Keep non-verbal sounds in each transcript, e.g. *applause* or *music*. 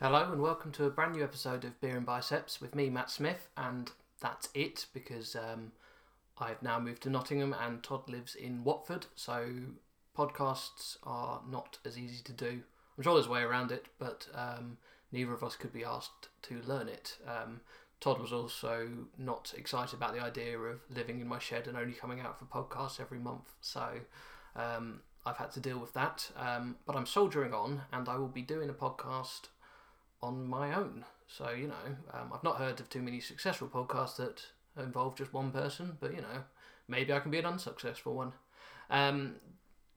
Hello and welcome to a brand new episode of Beer and Biceps with me, Matt Smith, and that's it because um, I've now moved to Nottingham and Todd lives in Watford, so podcasts are not as easy to do. I'm sure there's a way around it, but um, neither of us could be asked to learn it. Um, Todd was also not excited about the idea of living in my shed and only coming out for podcasts every month, so um, I've had to deal with that. Um, but I'm soldiering on, and I will be doing a podcast on my own. So, you know, um, I've not heard of too many successful podcasts that involve just one person, but, you know, maybe I can be an unsuccessful one. Um,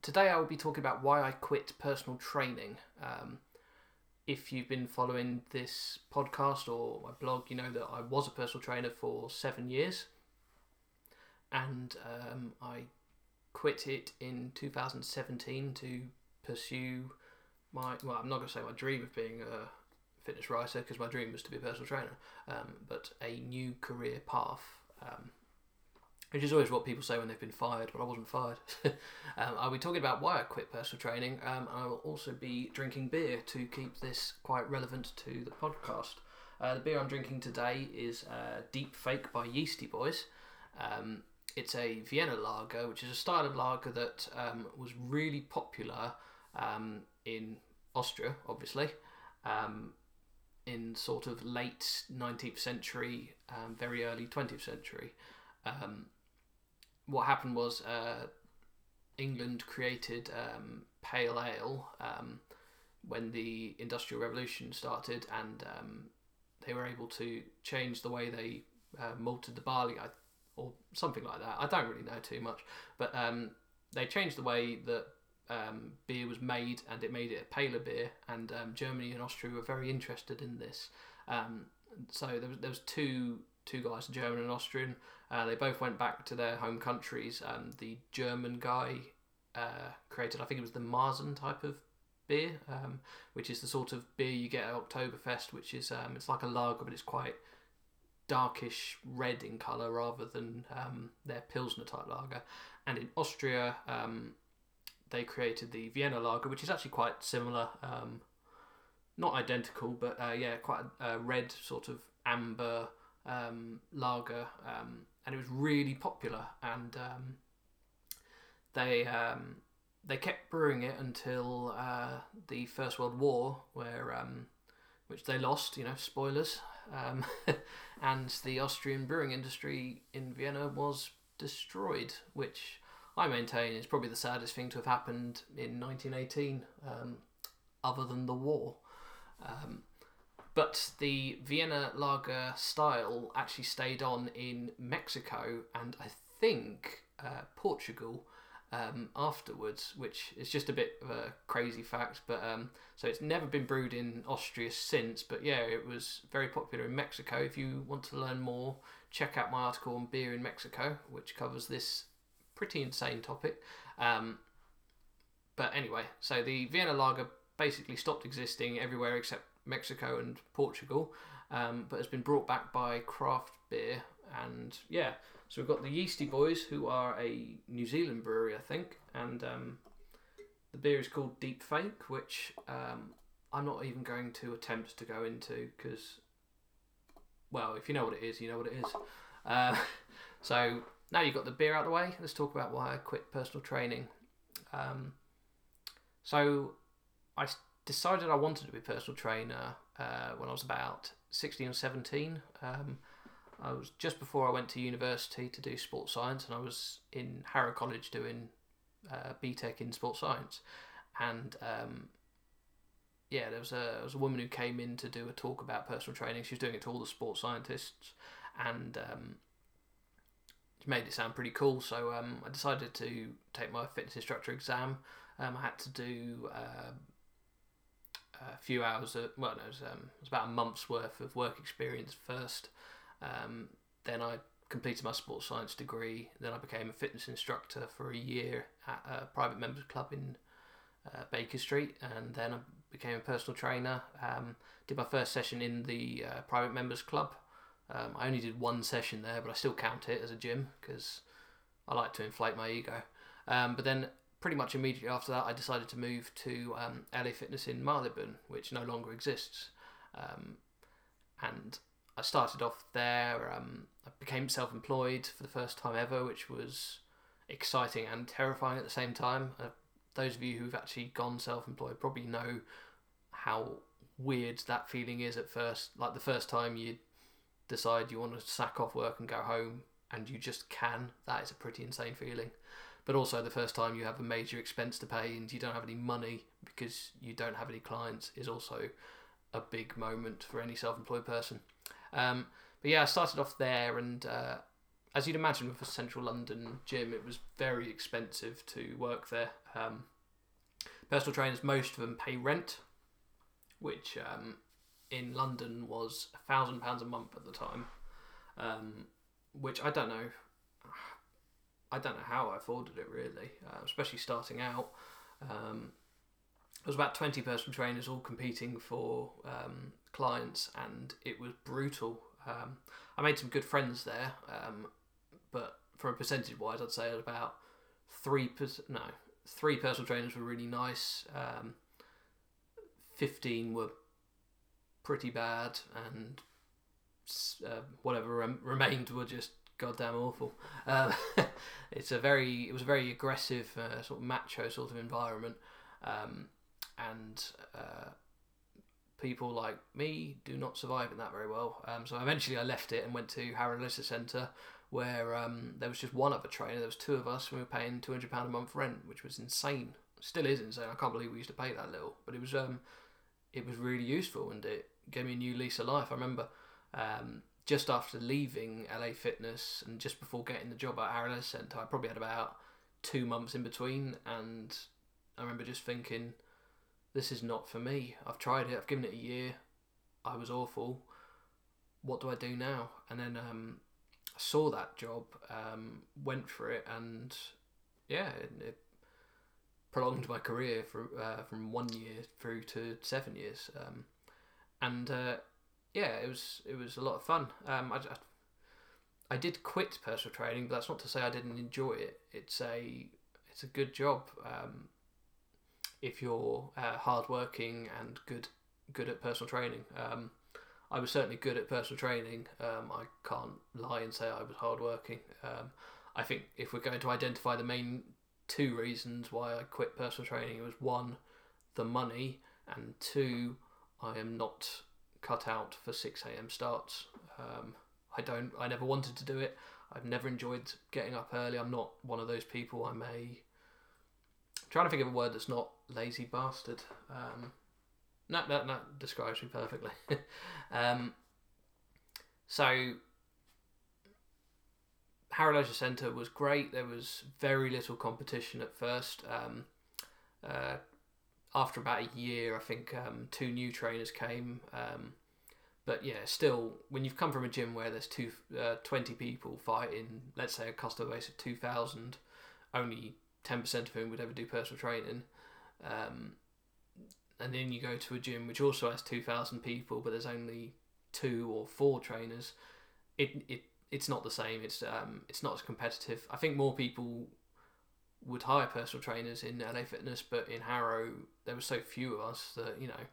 today I will be talking about why I quit personal training. Um, if you've been following this podcast or my blog, you know that I was a personal trainer for seven years. And um, I quit it in 2017 to pursue my, well, I'm not going to say my dream of being a fitness writer because my dream was to be a personal trainer, um, but a new career path, um, which is always what people say when they've been fired, but I wasn't fired. *laughs* um, I'll be talking about why I quit personal training. Um, I will also be drinking beer to keep this quite relevant to the podcast. Uh, the beer I'm drinking today is uh, Deep Fake by Yeasty Boys. Um, it's a Vienna lager, which is a style of lager that um, was really popular in Austria, obviously. Um, in sort of late 19th century, um, very early 20th century. Um, what happened was uh, England created um, pale ale um, when the Industrial Revolution started, and um, they were able to change the way they uh, malted the barley, or something like that. I don't really know too much, but um, they changed the way that um, beer was made, and it made it a paler beer. And um, Germany and Austria were very interested in this. Um, so there was, there was two two guys, German and Austrian. Uh, they both went back to their home countries. Um, the German guy uh, created, I think it was the Marzen type of beer, um, which is the sort of beer you get at Oktoberfest, which is um, it's like a lager, but it's quite darkish red in colour rather than their Pilsner type lager. And in Austria, um, they created the Vienna lager, which is actually quite similar. Um, not identical, but uh, yeah, quite a, a, red sort of amber um, lager, um, and it was really popular. And um, they um, they kept brewing it until uh, the First World War, where which they lost. You know, spoilers. *laughs* and the Austrian brewing industry in Vienna was destroyed, which I maintain it's probably the saddest thing to have happened in 1918, um, other than the war. Um, but the Vienna lager style actually stayed on in Mexico and I think uh, Portugal um, afterwards, which is just a bit of a crazy fact. But um, so it's never been brewed in Austria since. But yeah, it was very popular in Mexico. If you want to learn more, check out my article on beer in Mexico, which covers this pretty insane topic. Um, but anyway, so the Vienna lager basically stopped existing everywhere except Mexico and Portugal, um, but has been brought back by craft beer. And yeah, so we've got the Yeasty Boys, who are a New Zealand brewery, I think, and um, the beer is called Deep Fake, which um, I'm not even going to attempt to go into because, well, if you know what it is, you know what it is. Uh, *laughs* so now you've got the beer out of the way, let's talk about why I quit personal training. Um, so I decided I wanted to be a personal trainer uh, when I was about 16 or 17. Um, I was just before I went to university to do sports science, and I was in Harrow College doing uh, BTEC in sports science. And um, yeah, there was a there was a woman who came in to do a talk about personal training. She was doing it to all the sports scientists, and um, made it sound pretty cool. So um, I decided to take my fitness instructor exam. Um, I had to do uh, a few hours. Of, well, no, it was, um, it was, about a month's worth of work experience first. Um, then I completed my sports science degree. Then I became a fitness instructor for a year at a private members club in uh, Baker Street, and then I became a personal trainer. Um, did my first session in the uh, private members club um, I only did one session there, but I still count it as a gym because I like to inflate my ego. Um, but then, pretty much immediately after that, I decided to move to um, LA Fitness in Marylebone, which no longer exists. Um, and I started off there. Um, I became self employed for the first time ever, which was exciting and terrifying at the same time. Uh, those of you who've actually gone self employed probably know how weird that feeling is at first. Like the first time you decide you want to sack off work and go home and you just can, that is a pretty insane feeling. But also the first time you have a major expense to pay and you don't have any money because you don't have any clients is also a big moment for any self-employed person. Um, but yeah, I started off there, and uh, as you'd imagine with a central London gym, it was very expensive to work there. Um, personal trainers, most of them pay rent, which um, in London was a thousand pounds a month at the time, um, which I don't know. I don't know how I afforded it really, uh, especially starting out. Um, there was about 20 personal trainers all competing for um, clients and it was brutal um, i made some good friends there um, but from a percentage wise i'd say about three percent no three personal trainers were really nice um, 15 were pretty bad and uh, whatever rem- remained were just goddamn awful uh, *laughs* it's a very it was a very aggressive uh, sort of macho sort of environment um, and uh, people like me do not survive in that very well. Um, so eventually I left it and went to Harrow Leisure Centre, where um, there was just one other trainer. There was two of us, and we were paying two hundred pound a month rent, which was insane. Still is insane. I can't believe we used to pay that little, but it was um, it was really useful, and it gave me a new lease of life. I remember um, just after leaving LA Fitness and just before getting the job at Leisure Centre, I probably had about two months in between, and I remember just thinking this is not for me. I've tried it. I've given it a year. I was awful. What do I do now? And then um, I saw that job, um, went for it, and yeah, it, it prolonged my career for, uh, from one year through to seven years. Um, and uh, yeah, it was it was a lot of fun. Um, I, I, I did quit personal training, but that's not to say I didn't enjoy it. It's a it's a good job. Um, if you're uh, hardworking and good good at personal training. Um, I was certainly good at personal training. Um, I can't lie and say I was hardworking. Um, I think if we're going to identify the main two reasons why I quit personal training, it was one, the money, and two, I am not cut out for six a.m. starts. Um, I don't. I never wanted to do it. I've never enjoyed getting up early. I'm not one of those people. I'm a trying to think of a word that's not lazy bastard. Um, that, that, that describes me perfectly. *laughs* um, so, Harrow Leisure Centre was great. There was very little competition at first. Um, uh, after about a year, I think um, two new trainers came. Um, but yeah, still, when you've come from a gym where there's two, uh, 20 people fighting, let's say a customer base of 2,000, only 10% of whom would ever do personal training. Um, and then you go to a gym which also has 2,000 people, but there's only two or four trainers. It, it it's not the same. It's um, it's not as competitive. I think more people would hire personal trainers in LA Fitness, but in Harrow there were so few of us that you know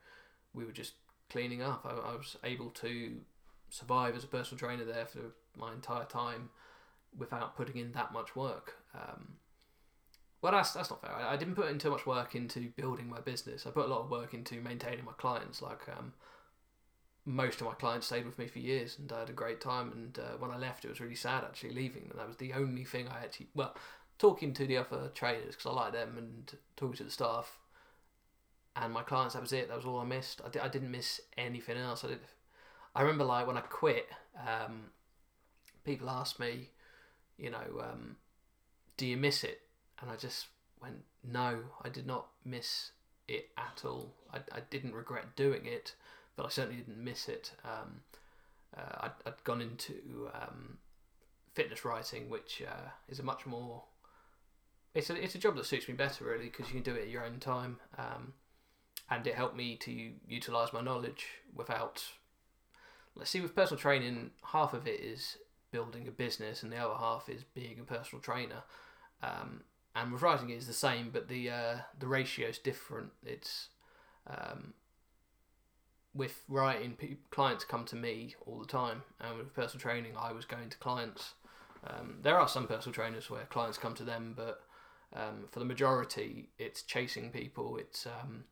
we were just cleaning up. I, I was able to survive as a personal trainer there for my entire time without putting in that much work. Um, well, that's that's not fair. I, I, didn't put in too much work into building my business. I put a lot of work into maintaining my clients. Like um, most of my clients stayed with me for years, and I had a great time. And uh, when I left, it was really sad actually leaving. And that was the only thing I actually well talking to the other traders because I like them and talking to the staff and my clients. That was it. That was all I missed. I, di- I didn't miss anything else. I did. I remember like when I quit, um, people asked me, you know, um, do you miss it? and I just went, no, I did not miss it at all. I, I didn't regret doing it, but I certainly didn't miss it. Um, uh, I'd, I'd gone into um, fitness writing, which uh, is a much more it's a it's a job that suits me better really because you can do it at your own time, um, and it helped me to utilize my knowledge without. Let's see, with personal training, half of it is building a business, and the other half is being a personal trainer. Um, and with writing it is the same, but the uh, the ratio is different. It's um, with writing, clients come to me all the time, and with personal training, I was going to clients. Um, there are some personal trainers where clients come to them, but um, for the majority, it's chasing people. It's um,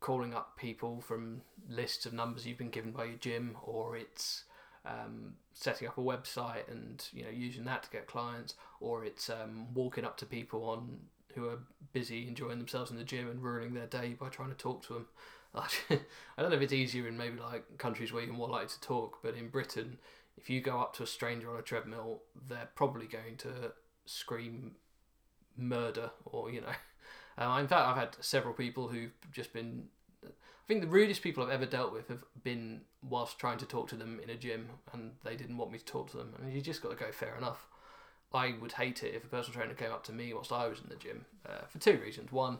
calling up people from lists of numbers you've been given by your gym, or it's um, setting up a website and you know using that to get clients, or it's um, walking up to people on who are busy enjoying themselves in the gym and ruining their day by trying to talk to them. *laughs* I don't know if it's easier in maybe like countries where you're more likely to talk, but in Britain, if you go up to a stranger on a treadmill, they're probably going to scream murder or you know. Uh, *laughs* in fact, I've had several people who've just been. I think the rudest people I've ever dealt with have been whilst trying to talk to them in a gym, and they didn't want me to talk to them. Mean, you just got to go fair enough. I would hate it if a personal trainer came up to me whilst I was in the gym uh, for two reasons. One,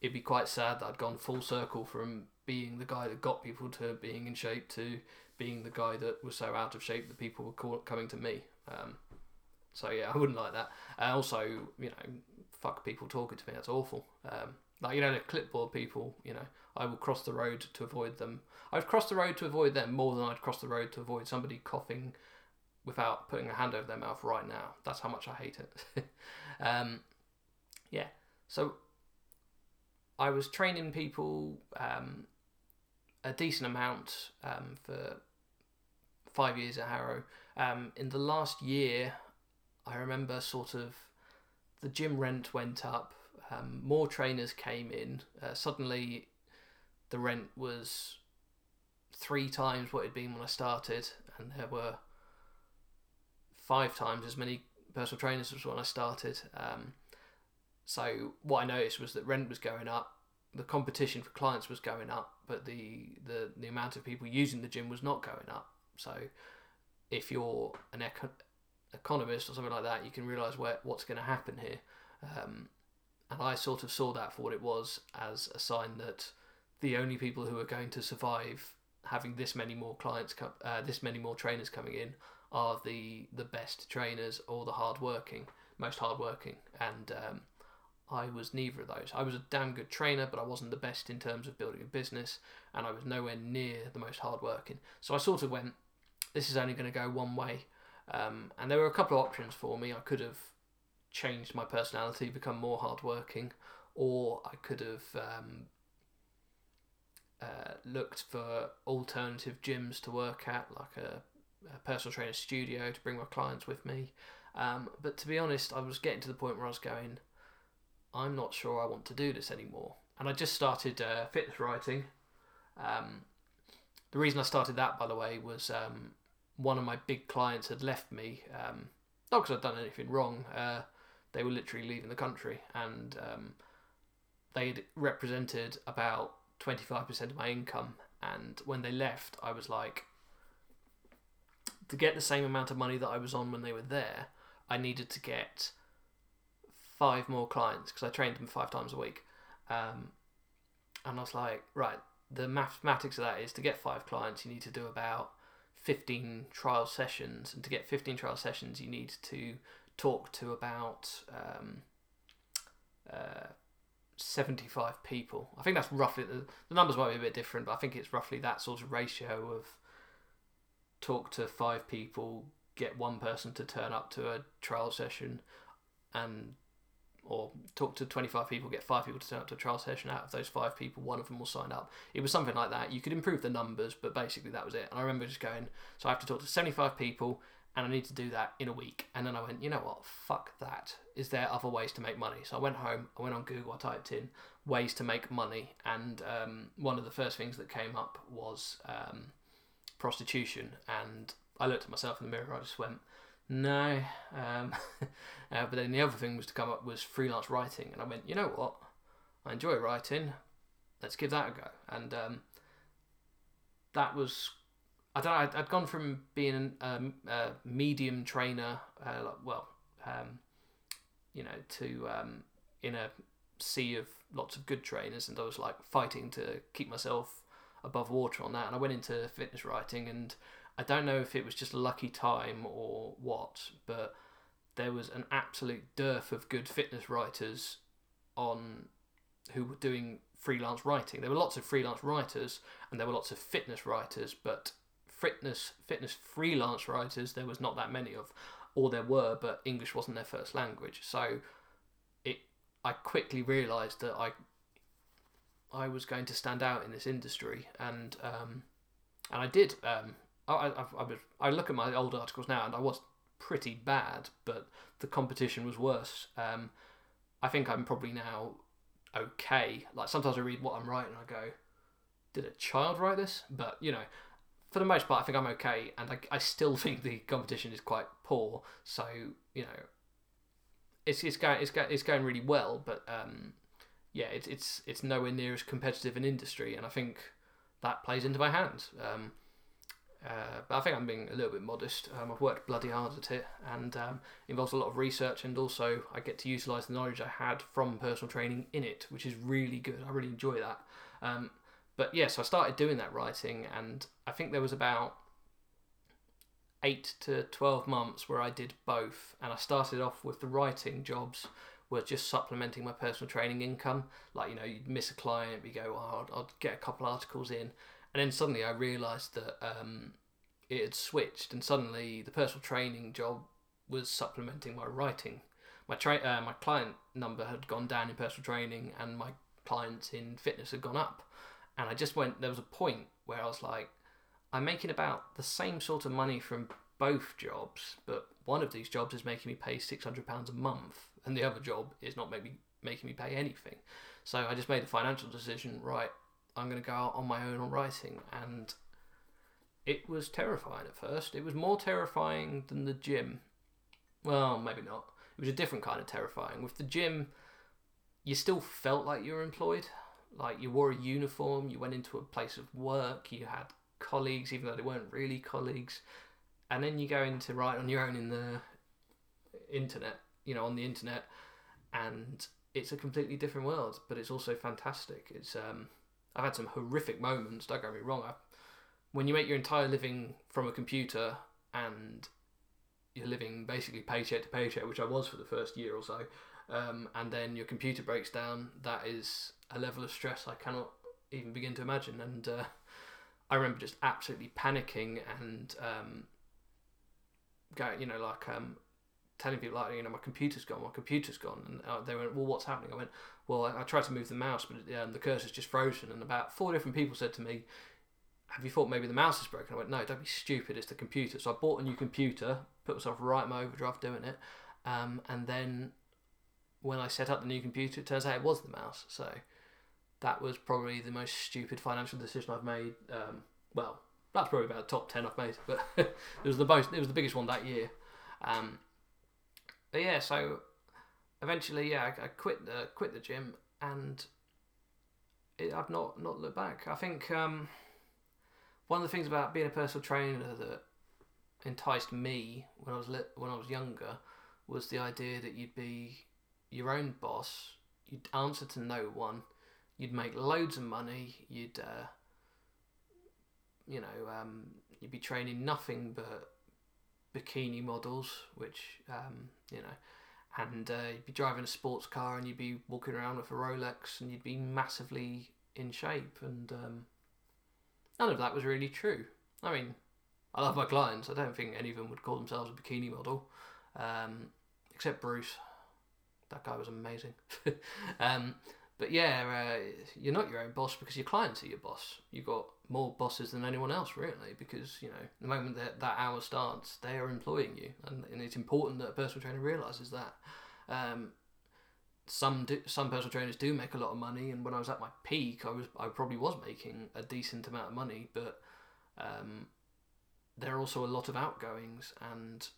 it'd be quite sad that I'd gone full circle from being the guy that got people to being in shape to being the guy that was so out of shape that people were call, coming to me. Um, so yeah, I wouldn't like that. And also, you know, fuck people talking to me. That's awful. Um, like you know, the clipboard people. You know, I will cross the road to avoid them. I've crossed the road to avoid them more than I'd cross the road to avoid somebody coughing without putting a hand over their mouth right now. That's how much I hate it. *laughs* um, yeah. So I was training people um, a decent amount um, for five years at Harrow. Um, in the last year, I remember sort of the gym rent went up, um, more trainers came in. Uh, suddenly, the rent was three times what it had been when I started, and there were five times as many personal trainers as when I started. Um, so what I noticed was that rent was going up, the competition for clients was going up, but the the, the amount of people using the gym was not going up. So if you're an eco- economist or something like that, you can realise what's going to happen here. Um, and I sort of saw that for what it was as a sign that the only people who are going to survive having this many more clients, come, uh, this many more trainers coming in, are the the best trainers or the hardworking, most hardworking. And um, I was neither of those. I was a damn good trainer, but I wasn't the best in terms of building a business, and I was nowhere near the most hardworking. So I sort of went, this is only going to go one way. Um, and there were a couple of options for me. I could have changed my personality, become more hardworking, or I could have um, uh, looked for alternative gyms to work at, like a, a, personal trainer studio to bring my clients with me. Um, but to be honest, I was getting to the point where I was going, I'm not sure I want to do this anymore. And I just started uh, fitness writing. Um, the reason I started that, by the way, was um, one of my big clients had left me. Um, not because I'd done anything wrong. Uh, they were literally leaving the country, and um, they'd represented about 25% of my income. And when they left, I was like, to get the same amount of money that I was on when they were there, I needed to get five more clients because I trained them five times a week. Um, and I was like, right, the mathematics of that is to get five clients, you need to do about 15 trial sessions. And to get 15 trial sessions, you need to talk to about um, uh, 75 people. I think that's roughly, the, the numbers might be a bit different, but I think it's roughly that sort of ratio of talk to five people, get one person to turn up to a trial session, and or talk to 25 people, get five people to turn up to a trial session. Out of those five people, one of them will sign up. It was something like that. You could improve the numbers, but basically that was it. And I remember just going, so I have to talk to 75 people, and I need to do that in a week. And then I went, you know what? Fuck that. Is there other ways to make money? So I went home, I went on Google, I typed in ways to make money, and um, one of the first things that came up was um, prostitution. And I looked at myself in the mirror, I just went, no. Um, *laughs* uh, but then the other thing was to come up was freelance writing, and I went, you know what? I enjoy writing. Let's give that a go. And um, that was, I don't know. I'd, gone from being um, a medium trainer, uh, like, well, um, you know, to um, in a sea of lots of good trainers, and I was like fighting to keep myself above water on that. And I went into fitness writing and I don't know if it was just a lucky time or what, but there was an absolute dearth of good fitness writers on who were doing freelance writing. There were lots of freelance writers, and there were lots of fitness writers, but fitness fitness freelance writers there was not that many of, or there were, but English wasn't their first language. So it I quickly realised that I I was going to stand out in this industry, and um, and I did. Um, I, I, I, look at my old articles now, and I was pretty bad, but the competition was worse. Um, I think I'm probably now okay. Like sometimes I read what I'm writing, and I go, "Did a child write this?" But you know, for the most part, I think I'm okay, and I, I still *laughs* think the competition is quite poor. So you know, it's it's going it's going it's going really well, but um, yeah, it's it's it's nowhere near as competitive an industry, and I think that plays into my hands. Um, uh, but I think I'm being a little bit modest. Um, I've worked bloody hard at it, and um, involves a lot of research, and also I get to utilise the knowledge I had from personal training in it, which is really good. I really enjoy that. Um, but yes, I started doing that writing, and I think there was about eight to twelve months where I did both, and I started off with the writing jobs Was just supplementing my personal training income. Like, you know, you'd miss a client, you go, oh, I'll, I'll get a couple articles in. And then suddenly I realised that um, it had switched, and suddenly the personal training job was supplementing my writing. My, tra- uh, my client number had gone down in personal training, and my clients in fitness had gone up. And I just went, there was a point where I was like, I'm making about the same sort of money from both jobs, but one of these jobs is making me pay £600 a month and the other job is not maybe making me pay anything. So I just made a financial decision. Right, I'm going to go out on my own on writing, and it was terrifying at first. It was more terrifying than the gym. Well, maybe not. It was a different kind of terrifying. With the gym, you still felt like you were employed. Like you wore a uniform, you went into a place of work, you had colleagues, even though they weren't really colleagues. And then you go into write on your own in the internet you know on the internet, and it's a completely different world. But it's also fantastic. It's um, I've had some horrific moments. Don't get me wrong. I, when you make your entire living from a computer and you're living basically paycheck to paycheck, which I was for the first year or so, um, and then your computer breaks down, that is a level of stress I cannot even begin to imagine. And uh, I remember just absolutely panicking and um, going, you know, like um, telling people like you know my computer's gone, my computer's gone, and uh, they went, well, what's happening? I went, well, I, I tried to move the mouse, but the cursor's just frozen. And about four different people said to me, have you thought maybe the mouse is broken? I went, no, don't be stupid, it's the computer. So I bought a new computer, put myself right in my overdraft doing it, um, and then when I set up the new computer, it turns out it was the mouse. So that was probably the most stupid financial decision I've made. Um, well, that's probably about the top ten I've made, but *laughs* it was the most, it was the biggest one that year. Um, but yeah, so eventually, yeah, I, I quit the quit the gym, and it, I've not not looked back. I think um, one of the things about being a personal trainer that enticed me when I was li- when I was younger was the idea that you'd be your own boss, you'd answer to no one, you'd make loads of money, you'd uh, you know um, you'd be training nothing but bikini models, which um, you know, and uh, you'd be driving a sports car and you'd be walking around with a Rolex and you'd be massively in shape, and um, none of that was really true. I mean, I love my clients. I don't think any of them would call themselves a bikini model, um, except Bruce. That guy was amazing. *laughs* um, but yeah, uh, you're not your own boss because your clients are your boss. You've got more bosses than anyone else, really, because you know the moment that that hour starts, they are employing you, and, and it's important that a personal trainer realizes that. Um, some do, some personal trainers do make a lot of money, and when I was at my peak, I was I probably was making a decent amount of money, but um, there are also a lot of outgoings, and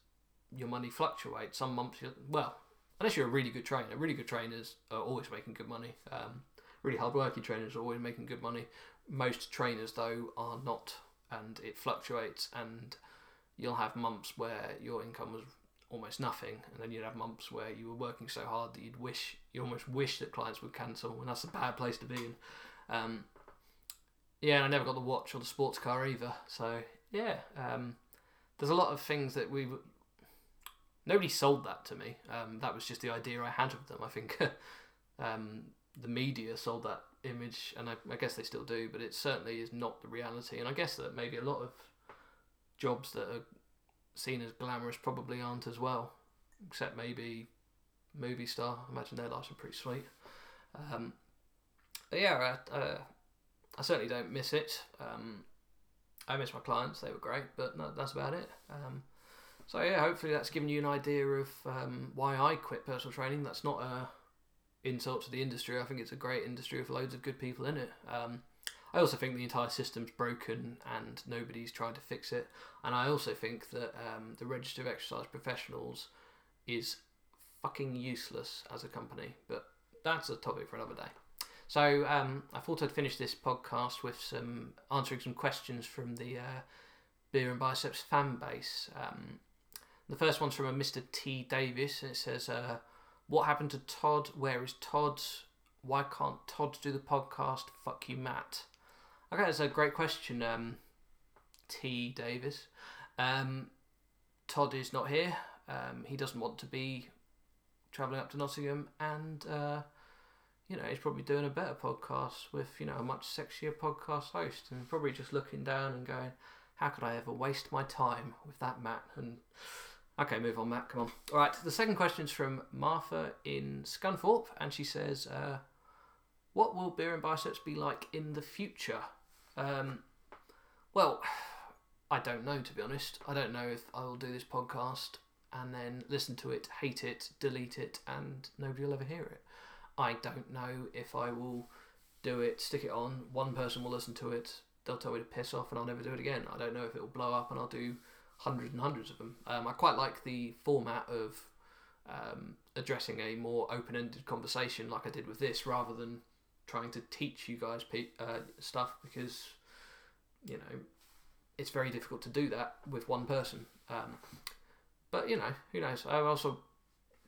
your money fluctuates. Some months, well, unless you're a really good trainer. Really good trainers are always making good money. Um, really hard-working trainers are always making good money. Most trainers, though, are not, and it fluctuates. And you'll have months where your income was almost nothing, and then you'd have months where you were working so hard that you'd wish, you almost wish that clients would cancel, and that's a bad place to be in. Um, yeah, and I never got the watch or the sports car either. So yeah, um, there's a lot of things that we nobody sold that to me. Um, that was just the idea I had of them. I think *laughs* um, the media sold that image, and I, I guess they still do, but it certainly is not the reality. And I guess that maybe a lot of jobs that are seen as glamorous probably aren't as well, except maybe movie star. I imagine their lives are pretty sweet. Um, but yeah, I, uh, I certainly don't miss it. Um, I miss my clients; they were great, but no, that's about it. Um, so yeah, hopefully that's given you an idea of um, why I quit personal training. That's not a insult to the industry. I think it's a great industry with loads of good people in it. Um, I also think the entire system's broken and nobody's trying to fix it. And I also think that um, the Register of Exercise Professionals is fucking useless as a company. But that's a topic for another day. So um, I thought I'd finish this podcast with some answering some questions from the uh, Beer and Biceps fan base. Um, the first one's from a Mr. T Davis, and it says, uh, "What happened to Todd? Where is Todd? Why can't Todd do the podcast? Fuck you, Matt." Okay, that's a great question, um, T Davis. Um, Todd is not here. Um, he doesn't want to be travelling up to Nottingham, and uh, you know he's probably doing a better podcast with you know a much sexier podcast host, and probably just looking down and going, "How could I ever waste my time with that Matt?" And okay, move on, Matt. Come on. All right. The second question is from Martha in Scunthorpe, and she says, uh, "What will beer and biceps be like in the future?" Um, well, I don't know to be honest. I don't know if I will do this podcast and then listen to it, hate it, delete it, and nobody will ever hear it. I don't know if I will do it, stick it on, one person will listen to it, they'll tell me to piss off, and I'll never do it again. I don't know if it will blow up and I'll do hundreds and hundreds of them. Um, I quite like the format of um, addressing a more open ended conversation like I did with this rather than trying to teach you guys pe- uh, stuff because, you know, it's very difficult to do that with one person. Um, but you know, who knows? I've also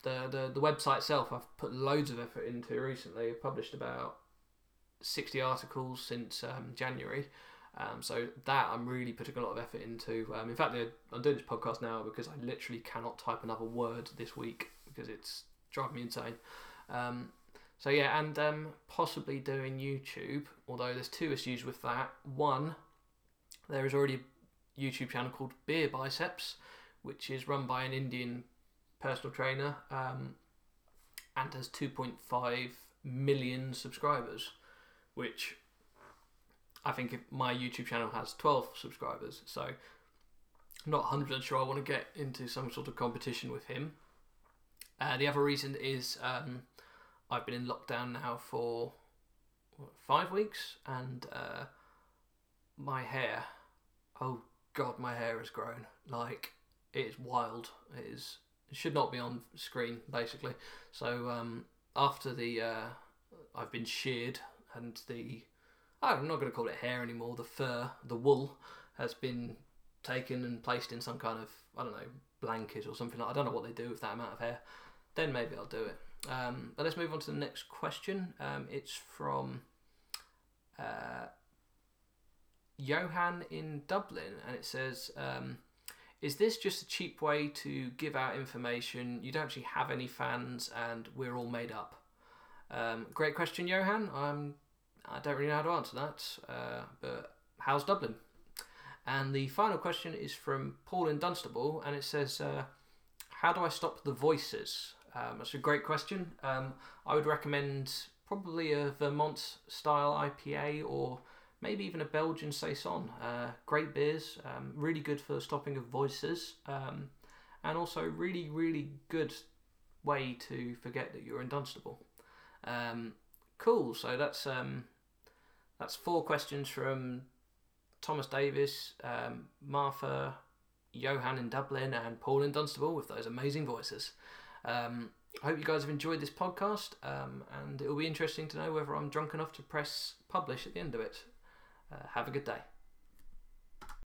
the, the the website itself. I've put loads of effort into recently. I've published about sixty articles since um, January. Um, so that I'm really putting a lot of effort into. Um, in fact, I'm doing this podcast now because I literally cannot type another word this week because it's driving me insane. Um, so yeah, and um, possibly doing YouTube. Although there's two issues with that. One, there is already a YouTube channel called Beer Biceps, which is run by an Indian personal trainer um, and has 2.5 million subscribers, which I think my YouTube channel has 12 subscribers. So I'm not 100 sure I want to get into some sort of competition with him. Uh, the other reason is um, I've been in lockdown now for what, five weeks and uh, my hair, oh god, my hair has grown. Like, it is wild. It is it should not be on screen basically. So um, after the uh, I've been sheared and the I'm not going to call it hair anymore. The fur, the wool, has been taken and placed in some kind of I don't know blanket or something like. I don't know what they do with that amount of hair. Then maybe I'll do it. Um, but let's move on to the next question. Um, it's from uh, Johan in Dublin, and it says. Um, is this just a cheap way to give out information? You don't actually have any fans, and we're all made up. Um, great question, Johan. I'm, I don't really know how to answer that, uh, but how's Dublin? And the final question is from Paul in Dunstable, and it says, uh, "How do I stop the voices?" Um, that's a great question. Um, I would recommend probably a Vermont style IPA or maybe even a Belgian Saison. Uh, great beers, um, really good for stopping of voices, um, and also really, really good way to forget that you're in Dunstable. Um, cool. So that's um, that's four questions from Thomas Davis, um, Martha, Johan in Dublin, and Paul in Dunstable with those amazing voices. Um, I hope you guys have enjoyed this podcast, and it will be interesting to know whether I'm drunk enough to press publish at the end of it. Uh, have a good day.